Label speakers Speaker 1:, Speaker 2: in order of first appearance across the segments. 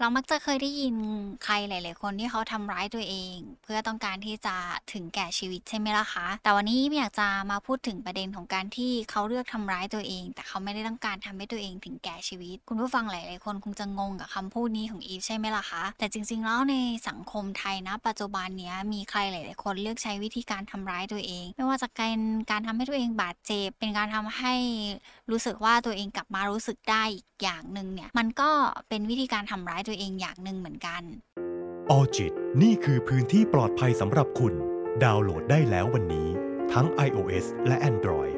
Speaker 1: เรามักจะเคยได้ยินใครหลาย ๆ คนที่เขาทำร้ายตัวเอง เพื่อต้องการที่จะถึงแก่ชีวิตใช่ไหมล่ะคะ แต่วันนี้อยากจะมาพูดถึงประเด็นของการที่เขาเลือกทำร้ายตัวเอง แต่เขาไม่ได้ต้องการทำให้ตัวเองถึงแก่ชีวิต คุณผู้ฟังหลาย ๆ คนคงจะงงกับคำพูดนี้ของอีฟใช่ไหมล่ะคะ แต่จริง ๆ แล้วในสังคมไทยนะ ปัจจุบันนี้มีใครหลาย ๆ คนเลือกใช้วิธีการทำร้ายตัวเอง ไม่ว่าจะเป็นการทำให้ตัวเองบาดเจ็บ เป็นการทำให้ รู้สึกว่าตัวเองกลับมารู้สึกได้อีกอย่างหนึ่งเนี่ย มันก็เป็นวิธีการทำร้ายตัวเองอย่างหนึ่งเหมือนกัน
Speaker 2: ออจิตนี่คือพื้นที่ปลอดภัยสำหรับคุณ ดาวน์โหลดได้แล้ววันนี้ ทั้ง iOS และ Android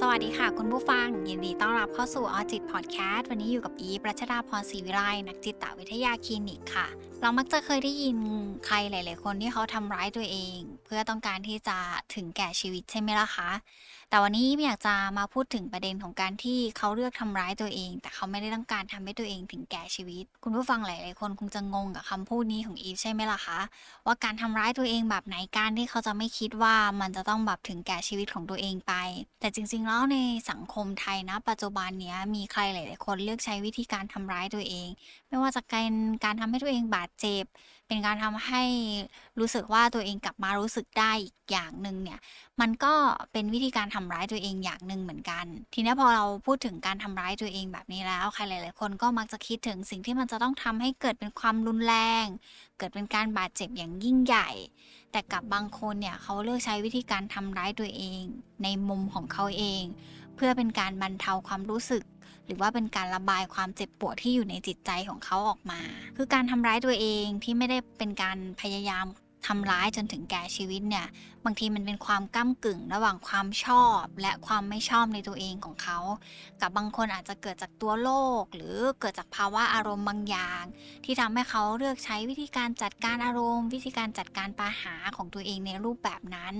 Speaker 1: สวัสดีค่ะ คุณผู้ฟัง ยินดีต้อนรับเข้าสู่ออจิตพอดแคสต์วันนี้อยู่กับอีประชดาพรศรีวิไลนักจิตวิทยาคลินิกค่ะ เรามักจะเคยได้ยินใครหลาย ๆ คนที่เขาทำร้ายตัวเอง เพื่อต้องการที่จะถึงแก่ชีวิตใช่ไหมล่ะคะ แต่วันนี้อยากจะมาพูดถึงประเด็นของการที่เขาเลือกทำร้ายตัวเอง แต่เขาไม่ได้ต้องการทำให้ตัวเองถึงแก่ชีวิต คุณผู้ฟังหลาย ๆ คนคงจะงงกับคำพูดนี้ของอีฟใช่ไหมล่ะคะ ว่าการทำร้ายตัวเองแบบไหนการที่เขาจะไม่คิดว่ามันจะต้องแบบถึงแก่ชีวิตของตัวเองไป แต่จริง ๆ แล้วในสังคมไทยนะ ปัจจุบันนี้มีใครหลาย ๆ คนเลือกใช้วิธีการทำร้ายตัวเอง ไม่ว่าจะเป็นการทำให้ตัวเองบาดเจ็บ เป็นการทำให้รู้สึกว่าตัวเองกลับมารู้สึกได้อีกอย่างหนึ่งเนี่ย มันก็เป็นวิธีการทำร้ายตัวเองอย่างหนึ่งเหมือนกัน ทีนี้พอเราพูดถึงการทำร้ายตัวเองแบบนี้แล้วใครหลาย ๆ คนก็มักจะคิดถึงสิ่งที่มันจะต้องทำให้เกิดเป็นความรุนแรง เกิดเป็นการบาดเจ็บอย่างยิ่งใหญ่ แต่กับบางคนเนี่ยเขาเลือกใช้วิธีการทำร้ายตัวเอง ในมุมของเขาเอง เพื่อเป็นการบรรเทาความรู้สึก หรือว่าเป็นการระบายความเจ็บปวดที่อยู่ในจิตใจของเขาออกมา คือการทำร้ายตัวเองที่ไม่ได้เป็นการพยายาม ทำร้ายจนถึงแก่ชีวิตเนี่ย บางทีมันเป็นความก้ากึ่งระหว่างความชอบและความไม่ชอบในตัวเองของเขา กับบางคนอาจจะเกิดจากตัวโรคหรือเกิดจากภาวะอารมณ์บางอย่าง ที่ทำให้เขาเลือกใช้วิธีการจัดการอารมณ์ วิธีการจัดการปัญหาของตัวเองในรูปแบบนั้น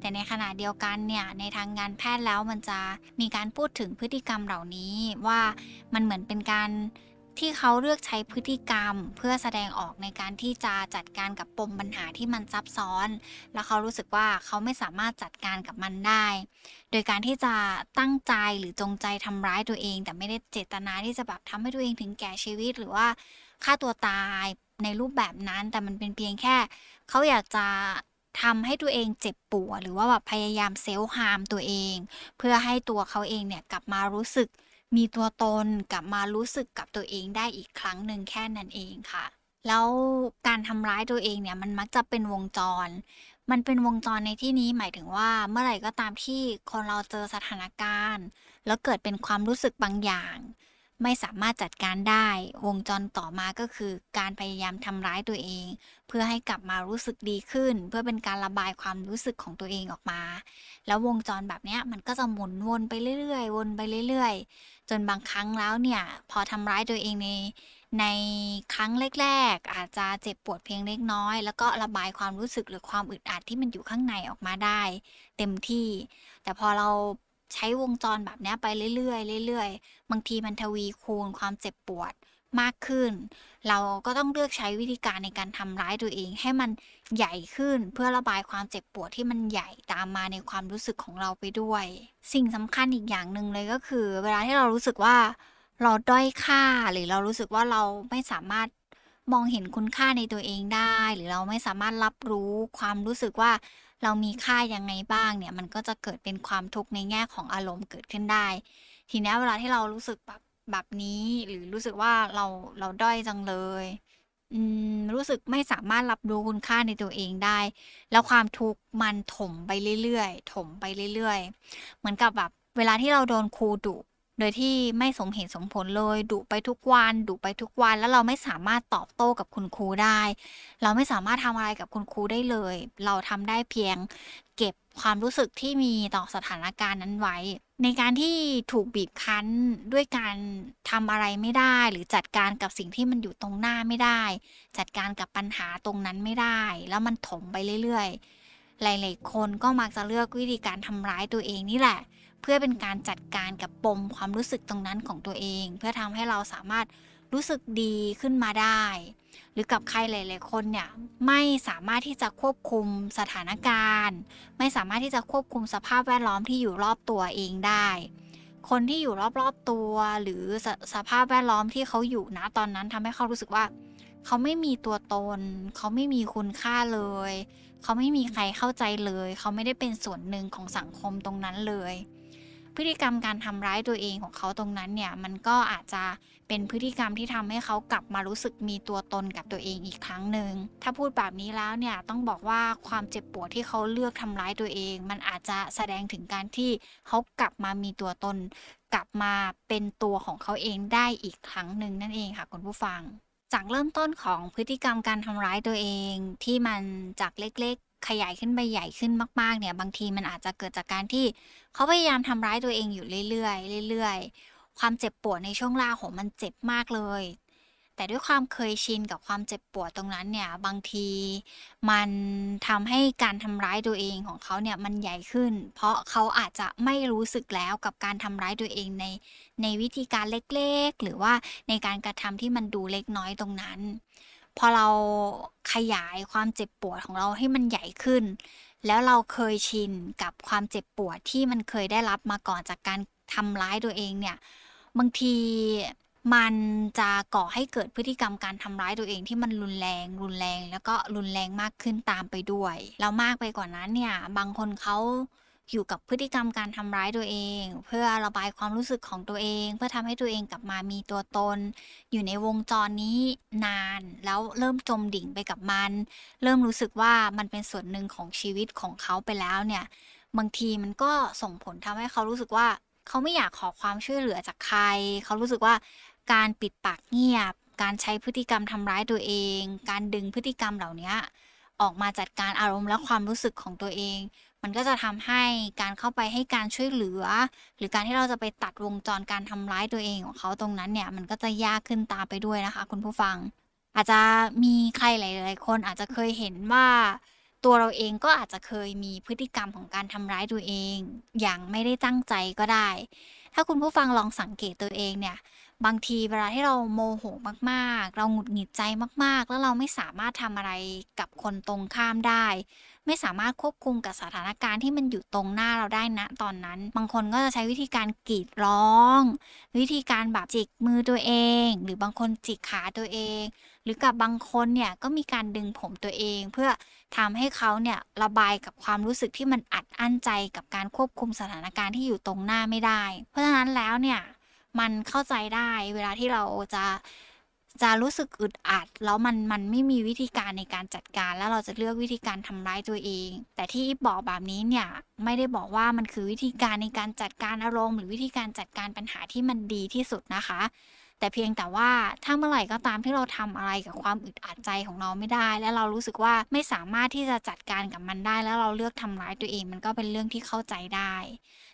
Speaker 1: แต่ในขณะเดียวกันเนี่ยในทางงานแพทย์แล้วมันจะมีการพูดถึงพฤติกรรมเหล่านี้ว่ามันเหมือนเป็นการ ที่เขาเลือกใช้พฤติกรรม เพื่อแสดงออกในการที่จะจัดการกับปมปัญหาที่มันซับซ้อน แล้วเขารู้สึกว่าเขาไม่สามารถจัดการกับมันได้ โดยการที่จะตั้งใจหรือจงใจทำร้ายตัวเอง แต่ไม่ได้เจตนาที่จะแบบทำให้ตัวเองถึงแก่ชีวิต หรือว่าฆ่าตัวตายในรูปแบบนั้น แต่มันเป็นเพียงแค่ เขาอยากจะทำให้ตัวเองเจ็บปวดหรือว่าแบบพยายามเซลล์ฮามตัวเอง เพื่อให้ตัวเขาเองเนี่ยกลับมารู้สึก มีตัวตนกลับมารู้สึกกับตัวเองได้อีกครั้งหนึ่งแค่นั้นเองค่ะ แล้วการทำร้ายตัวเองเนี่ยมันมักจะเป็นวงจร มันเป็นวงจรในที่นี้หมายถึงว่าเมื่อไหร่ก็ตามที่คนเราเจอสถานการณ์ แล้วเกิดเป็นความรู้สึกบางอย่าง ไม่สามารถจัดการได้ วงจรต่อมาก็คือ การพยายามทำร้ายตัวเอง เพื่อให้กลับมารู้สึกดีขึ้น เพื่อเป็นการระบายความรู้สึกของตัวเองออกมา แล้ววงจรแบบนี้มันก็จะหมุนวนไปเรื่อยๆ วนไปเรื่อยๆ จนบางครั้งแล้วเนี่ย พอทำร้ายตัวเองในในครั้งแรกๆ อาจจะเจ็บปวดเพียงเล็กน้อย แล้วก็ระบายความรู้สึกหรือความอึดอัดที่มันอยู่ข้างในออกมาได้ เต็มที่ แต่พอเรา ใช้วงจรแบบนี้ไปเรื่อยๆเรื่อยๆ บางทีมันทวีคูณความเจ็บปวดมากขึ้น เราก็ต้องเลือกใช้วิธีการในการทำร้ายตัวเอง ให้มันใหญ่ขึ้นเพื่อระบายความเจ็บปวดที่มันใหญ่ตามมาในความรู้สึกของเราไปด้วย สิ่งสำคัญอีกอย่างหนึ่งเลยก็คือ เวลาที่เรารู้สึกว่าเราด้อยค่าหรือเรารู้สึกว่าเราไม่สามารถมองเห็นคุณค่าในตัวเองได้ หรือเราไม่สามารถรับรู้ความรู้สึกว่า เรามีค่ายังไงบ้างเนี่ย มันก็จะเกิดเป็นความทุกข์ในแง่ของอารมณ์เกิดขึ้นได้ ทีนี้เวลาที่เรารู้สึกแบบแบบนี้ หรือรู้สึกว่าเราเราด้อยจังเลยอืมรู้สึกไม่สามารถรับรู้คุณค่าในตัวเองได้ แล้วความทุกข์มันถมไปเรื่อยๆถมไปเรื่อยๆ เหมือนกับแบบเวลาที่เราโดนครูดุ โดยที่ไม่สมเหตุสมผลเลยดุไปทุกวันดุไปทุกวัน แล้วเราไม่สามารถตอบโต้กับคุณครูได้ เราไม่สามารถทำอะไรกับคุณครูได้เลย เราทำได้เพียงเก็บความรู้สึกที่มีต่อสถานการณ์นั้นไว้ ในการที่ถูกบีบคั้นด้วยการทำอะไรไม่ได้ หรือจัดการกับสิ่งที่มันอยู่ตรงหน้าไม่ได้ จัดการกับปัญหาตรงนั้นไม่ได้ แล้วมันถมไปเรื่อยๆ หลาย ๆ คนก็มักจะเลือกวิธีการทำร้ายตัวเองนี่แหละ เพื่อเป็นการจัดการกับปมความรู้สึกตรงนั้นของตัวเอง เพื่อทำให้เราสามารถรู้สึกดีขึ้นมาได้ หรือกับใครหลาย ๆ คนเนี่ยไม่สามารถที่จะควบคุมสถานการณ์ ไม่สามารถที่จะควบคุมสภาพแวดล้อมที่อยู่รอบตัวเองได้ คนที่อยู่รอบ ๆ ตัวหรือสสภาพแวดล้อมที่เขาอยู่นะตอนนั้นทำให้เขารู้สึกว่า เขาไม่มีตัวตน เขาไม่มีคุณค่าเลย เขาไม่มีใครเข้าใจเลย เขาไม่ได้เป็นส่วนหนึ่งของสังคมตรงนั้นเลย พฤติกรรมการทำร้ายตัวเองของเขาตรงนั้นเนี่ยมันก็อาจจะเป็นพฤติกรรมที่ทำให้เขากลับมารู้สึกมีตัวตนกับตัวเองอีกครั้งหนึ่งถ้าพูดแบบนี้แล้วเนี่ยต้องบอกว่าความเจ็บปวดที่เขาเลือกทำร้ายตัวเอง มันอาจจะแสดงถึงการที่เขากลับมามีตัวตน กลับมาเป็นตัวของเขาเองได้อีกครั้งหนึ่งนั่นเองค่ะคุณผู้ฟังจากเริ่มต้นของพฤติกรรมการทำร้ายตัวเองที่มันจากเล็ก ขยายขึ้นไปใหญ่ขึ้นมาก ๆ เนี่ย บางทีมันอาจจะเกิดจากการที่เขาพยายามทำร้ายตัวเองอยู่เรื่อยๆเรื่อยๆ ความเจ็บปวดในช่วงล่าของมันเจ็บมากเลย แต่ด้วยความเคยชินกับความเจ็บปวดตรงนั้นเนี่ย บางทีมันทำให้การทำร้ายตัวเองของเขาเนี่ยมันใหญ่ขึ้น เพราะเขาอาจจะไม่รู้สึกแล้วกับการทำร้ายตัวเองในในวิธีการเล็กๆ หรือว่าในการกระทำที่มันดูเล็กน้อยตรงนั้น พอเราขยายความเจ็บปวดของเราให้มันใหญ่ขึ้น แล้วเราเคยชินกับความเจ็บปวดที่มันเคยได้รับมาก่อนจากการทำร้ายตัวเองเนี่ย บางทีมันจะก่อให้เกิดพฤติกรรมการทำร้ายตัวเองที่มันรุนแรง รุนแรงแล้วก็รุนแรงมากขึ้นตามไปด้วย แล้วมากไปกว่านั้นเนี่ย บางคนเขา อยู่กับพฤติกรรมการทำร้ายตัวเอง เพื่อระบายความรู้สึกของตัวเอง เพื่อทำให้ตัวเองกลับมามีตัวตน อยู่ในวงจรนี้นาน แล้วเริ่มจมดิ่งไปกับมัน เริ่มรู้สึกว่ามันเป็นส่วนหนึ่งของชีวิตของเขาไปแล้วเนี่ย บางทีมันก็ส่งผลทำให้เขารู้สึกว่า เขาไม่อยากขอความช่วยเหลือจากใคร เขารู้สึกว่าการปิดปากเงียบ การใช้พฤติกรรมทำร้ายตัวเอง การดึงพฤติกรรมเหล่านี้ ออกมาจัดการอารมณ์และความรู้สึกของตัวเอง มันก็จะทำให้การเข้าไปให้การช่วยเหลือ หรือการที่เราจะไปตัดวงจรการทำร้ายตัวเองของเขาตรงนั้นเนี่ย มันก็จะยากขึ้นตามไปด้วยนะคะ คุณผู้ฟัง อาจจะมีใครหลาย ๆ คนอาจจะเคยเห็นว่าตัวเราเองก็อาจจะเคยมีพฤติกรรมของการทำร้ายตัวเอง อย่างไม่ได้ตั้งใจก็ได้ ถ้าคุณผู้ฟังลองสังเกตตัวเองเนี่ย บางทีเวลาที่เราโมโหมาก ๆ เราหงุดหงิดใจมาก ๆ แล้วเราไม่สามารถทำอะไรกับคนตรงข้ามได้ ไม่สามารถควบคุมกับสถานการณ์ที่มันอยู่ตรงหน้าเราได้นะตอนนั้น บางคนก็จะใช้วิธีการกรีดร้อง วิธีการแบบจิกมือตัวเอง หรือบางคนจิกขาตัวเอง หรือกับบางคนเนี่ยก็มีการดึงผมตัวเอง เพื่อทำให้เขาเนี่ยระบายกับความรู้สึกที่มันอัดอั้นใจกับการควบคุมสถานการณ์ที่อยู่ตรงหน้าไม่ได้ เพราะฉะนั้นแล้วเนี่ยมันเข้าใจได้เวลาที่เราจะ จะรู้สึกอึดอัด แล้วมันมันไม่มีวิธีการในการจัดการ แล้วเราจะเลือกวิธีการทำร้ายตัวเอง แต่ที่บอกแบบนี้เนี่ยไม่ได้บอกว่ามันคือวิธีการในการจัดการอารมณ์ หรือวิธีการจัดการปัญหาที่มันดีที่สุดนะคะ แต่เพียงแต่ว่าถ้าเมื่อไหร่ก็ตามที่เราทำอะไรกับความอึดอัดใจของเราไม่ได้ และเรารู้สึกว่าไม่สามารถที่จะจัดการกับมันได้ แล้วเราเลือกทำร้ายตัวเองมันก็เป็นเรื่องที่เข้าใจได้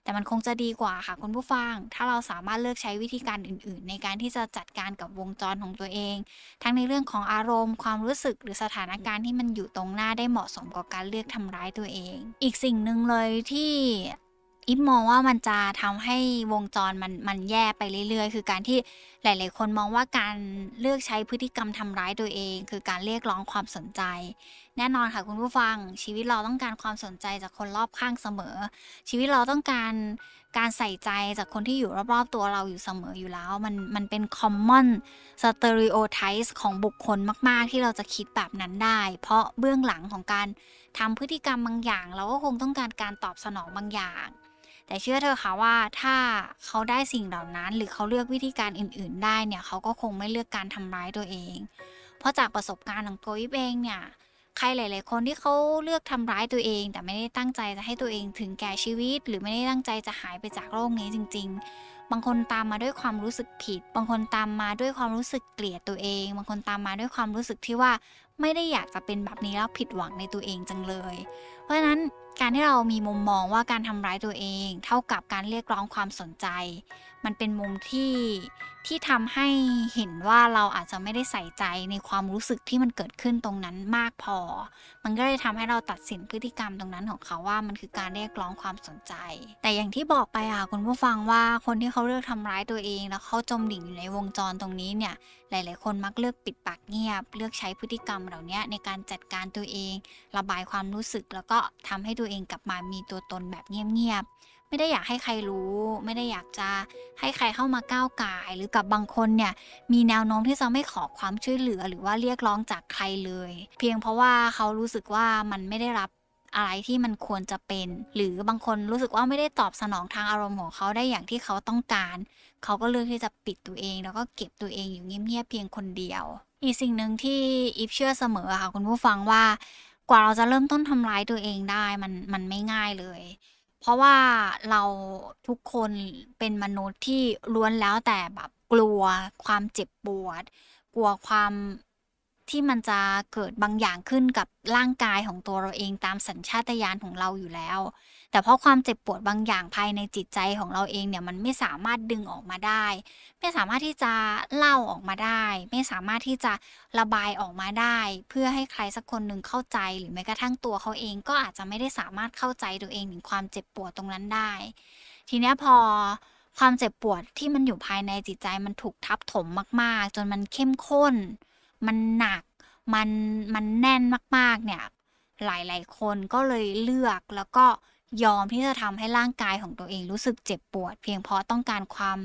Speaker 1: แต่มันคงจะดีกว่าค่ะคุณผู้ฟัง ถ้าเราสามารถเลือกใช้วิธีการอื่น ๆ ในการที่จะจัดการกับวงจรของตัวเอง ทั้งในเรื่องของอารมณ์ ความรู้สึกหรือสถานการณ์ที่มันอยู่ตรงหน้าได้เหมาะสมกับการเลือกทำร้ายตัวเอง อีกสิ่งหนึ่งเลยที่ อิฟมองว่ามันจะทำให้วงจรมันมันแย่ไปเรื่อยๆ คือการที่หลาย ๆ คนมองว่าการเลือกใช้พฤติกรรมทำร้ายตัวเอง คือการเรียกร้องความสนใจ แน่นอนค่ะคุณผู้ฟัง ชีวิตเราต้องการความสนใจจากคนรอบข้างเสมอ ชีวิตเราต้องการการใส่ใจจากคนที่อยู่รอบๆตัวเราอยู่เสมออยู่แล้ว มันมันเป็น common stereotype ของบุคคลมากๆ ที่เราจะคิดแบบนั้นได้ เพราะเบื้องหลังของการทำพฤติกรรมบางอย่าง เราก็คงต้องการการตอบสนองบางอย่าง แต่เชื่อเธอค่ะว่าถ้าเขาได้สิ่งเหล่านั้น หรือเขาเลือกวิธีการอื่น ๆ ได้เนี่ยเขาก็คงไม่เลือกการทำร้ายตัวเอง เพราะจากประสบการณ์ของตัวอิเองเนี่ยใครหลาย ๆ คนที่เขาเลือกทำร้ายตัวเอง แต่ไม่ได้ตั้งใจจะให้ตัวเองถึงแก่ชีวิต หรือไม่ได้ตั้งใจจะหายไปจากโลกนี้จริง ๆ บางคนตามมาด้วยความรู้สึกผิด บางคนตามมาด้วยความรู้สึกเกลียดตัวเอง บางคนตามมาด้วยความรู้สึกที่ว่าไม่ได้อยากจะเป็นแบบนี้แล้วผิดหวังในตัวเองจังเลย เพราะฉะนั้นการที่เรามีมุมมองว่าการทำร้ายตัวเอง เท่ากับการเรียกร้องความสนใจ มันเป็นมุมที่ที่ทำให้เห็นว่าเราอาจจะไม่ได้ใส่ใจในความรู้สึกที่มันเกิดขึ้นตรงนั้นมากพอ มันก็เลยทำให้เราตัดสินพฤติกรรมตรงนั้นของเขาว่ามันคือการเรียกร้องความสนใจ แต่อย่างที่บอกไปอะคุณผู้ฟังว่าคนที่เขาเลือกทำร้ายตัวเอง แล้วเขาจมดิ่งอยู่ในวงจรตรงนี้เนี่ยหลาย ๆ คนมักเลือกปิดปากเงียบ เลือกใช้พฤติกรรมเหล่านี้ในการจัดการตัวเอง ระบายความรู้สึกแล้วก็ทำให้ตัวเองกลับมามีตัวตนแบบเงียบๆ ไม่ได้อยากให้ใครรู้ ไม่ได้อยากจะให้ใครเข้ามาก้าวไก่หรือกับบางคนเนี่ยมีแนวโน้มที่จะไม่ขอความช่วยเหลือหรือว่าเรียกร้องจากใครเลย เพียงเพราะว่าเขารู้สึกว่ามันไม่ได้รับอะไรที่มันควรจะเป็น หรือบางคนรู้สึกว่าไม่ได้ตอบสนองทางอารมณ์ของเขาได้อย่างที่เขาต้องการ เขาก็เลือกที่จะปิดตัวเอง แล้วก็เก็บตัวเองอยู่เงียบๆเพียงคนเดียว อีกสิ่งหนึ่งที่อีฟเชื่อเสมอค่ะคุณผู้ฟังว่ากว่าเราจะเริ่มต้นทำร้ายตัวเองได้มันมันไม่ง่ายเลย เพราะว่าเราทุกคนเป็นมนุษย์ที่ล้วนแล้วแต่แบบกลัวความเจ็บปวด กลัวความที่มันจะเกิดบางอย่างขึ้นกับร่างกายของตัวเราเองตามสัญชาตญาณของเราอยู่แล้ว แต่เพราะความเจ็บปวดบางอย่างภายในจิตใจของเราเองเนี่ยมันไม่สามารถดึงออกมาได้ ไม่สามารถที่จะเล่าออกมาได้ ไม่สามารถที่จะระบายออกมาได้ เพื่อให้ใครสักคนหนึ่งเข้าใจ หรือแม้กระทั่งตัวเขาเองก็อาจจะไม่ได้สามารถเข้าใจตัวเองถึงความเจ็บปวดตรงนั้นได้ ทีนี้พอความเจ็บปวดที่มันอยู่ภายในจิตใจมันถูกทับถมมาก ๆ จนมันเข้มข้น มันหนัก มันมันแน่นมาก ๆ เนี่ย หลาย ๆ คนก็เลยเลือกแล้วก็ ยอมที่จะทำให้ร่างกายของตัวเองรู้สึกเจ็บปวด เพียงเพราะต้องการความ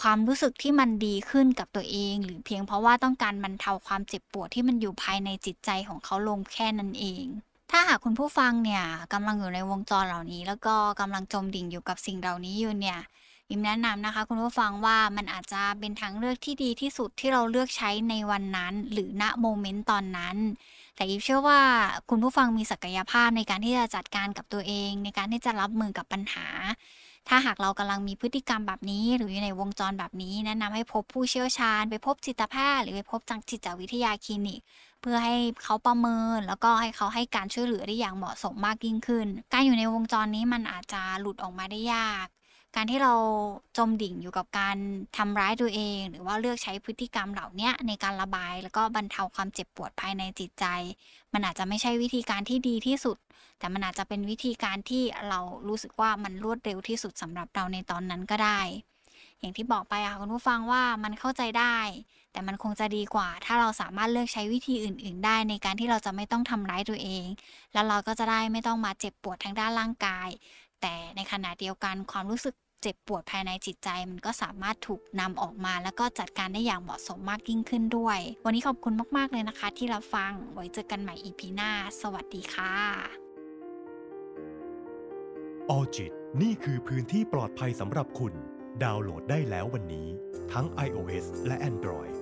Speaker 1: ความรู้สึกที่มันดีขึ้นกับตัวเอง หรือเพียงเพราะว่าต้องการบรรเทาความเจ็บปวดที่มันอยู่ภายในจิตใจของเขาลงแค่นั้นเอง ถ้าหากคุณผู้ฟังเนี่ยกำลังอยู่ในวงจรเหล่านี้ แล้วก็กำลังจมดิ่งอยู่กับสิ่งเหล่านี้อยู่เนี่ยยิมแนะนำนะคะคุณผู้ฟังว่ามันอาจจะเป็นทางเลือกที่ดีที่สุดที่เราเลือกใช้ในวันนั้น หรือณโมเมนต์ตอนนั้น แต่ยิมเชื่อว่าคุณผู้ฟังมีศักยภาพในการที่จะจัดการกับตัวเอง ในการที่จะรับมือกับปัญหา ถ้าหากเรากำลังมีพฤติกรรมแบบนี้ หรืออยู่ในวงจรแบบนี้แนะนำให้พบผู้เชี่ยวชาญ ไปพบจิตแพทย์หรือไปพบจังจิตวิทยาคลินิกเพื่อให้เขาประเมินแล้วก็ให้เขาให้การช่วยเหลือได้อย่างเหมาะสมมากยิ่งขึ้น การอยู่ในวงจรนี้มันอาจจะหลุดออกมาได้ยาก การที่เราจมดิ่งอยู่กับการทำร้ายตัวเอง หรือว่าเลือกใช้พฤติกรรมเหล่านี้ในการระบาย แล้วก็บรรเทาความเจ็บปวดภายในจิตใจ มันอาจจะไม่ใช่วิธีการที่ดีที่สุด แต่มันอาจจะเป็นวิธีการที่เรารู้สึกว่ามันรวดเร็วที่สุดสำหรับเราในตอนนั้นก็ได้ อย่างที่บอกไปค่ะคุณผู้ฟังว่ามันเข้าใจได้ แต่มันคงจะดีกว่า ถ้าเราสามารถเลือกใช้วิธีอื่น ๆ ได้ในการที่เราจะไม่ต้องทำร้ายตัวเอง แล้วเราก็จะได้ไม่ต้องมาเจ็บปวดทางด้านร่างกาย แต่ในขณะเดียวกันความรู้สึกเจ็บปวดภายในจิตใจมันก็สามารถถูกนำออกมา แล้วก็จัดการได้อย่างเหมาะสมมากยิ่งขึ้นด้วย วันนี้ขอบคุณมาก ๆ เลยนะคะ ที่รับฟังไว้เจอกันใหม่อีพีหน้า สวัสดีค่ะ
Speaker 2: ออจิตนี่คือพื้นที่ปลอดภัยสำหรับคุณ ดาวน์โหลดได้แล้ววันนี้ ทั้ง iOS และ Android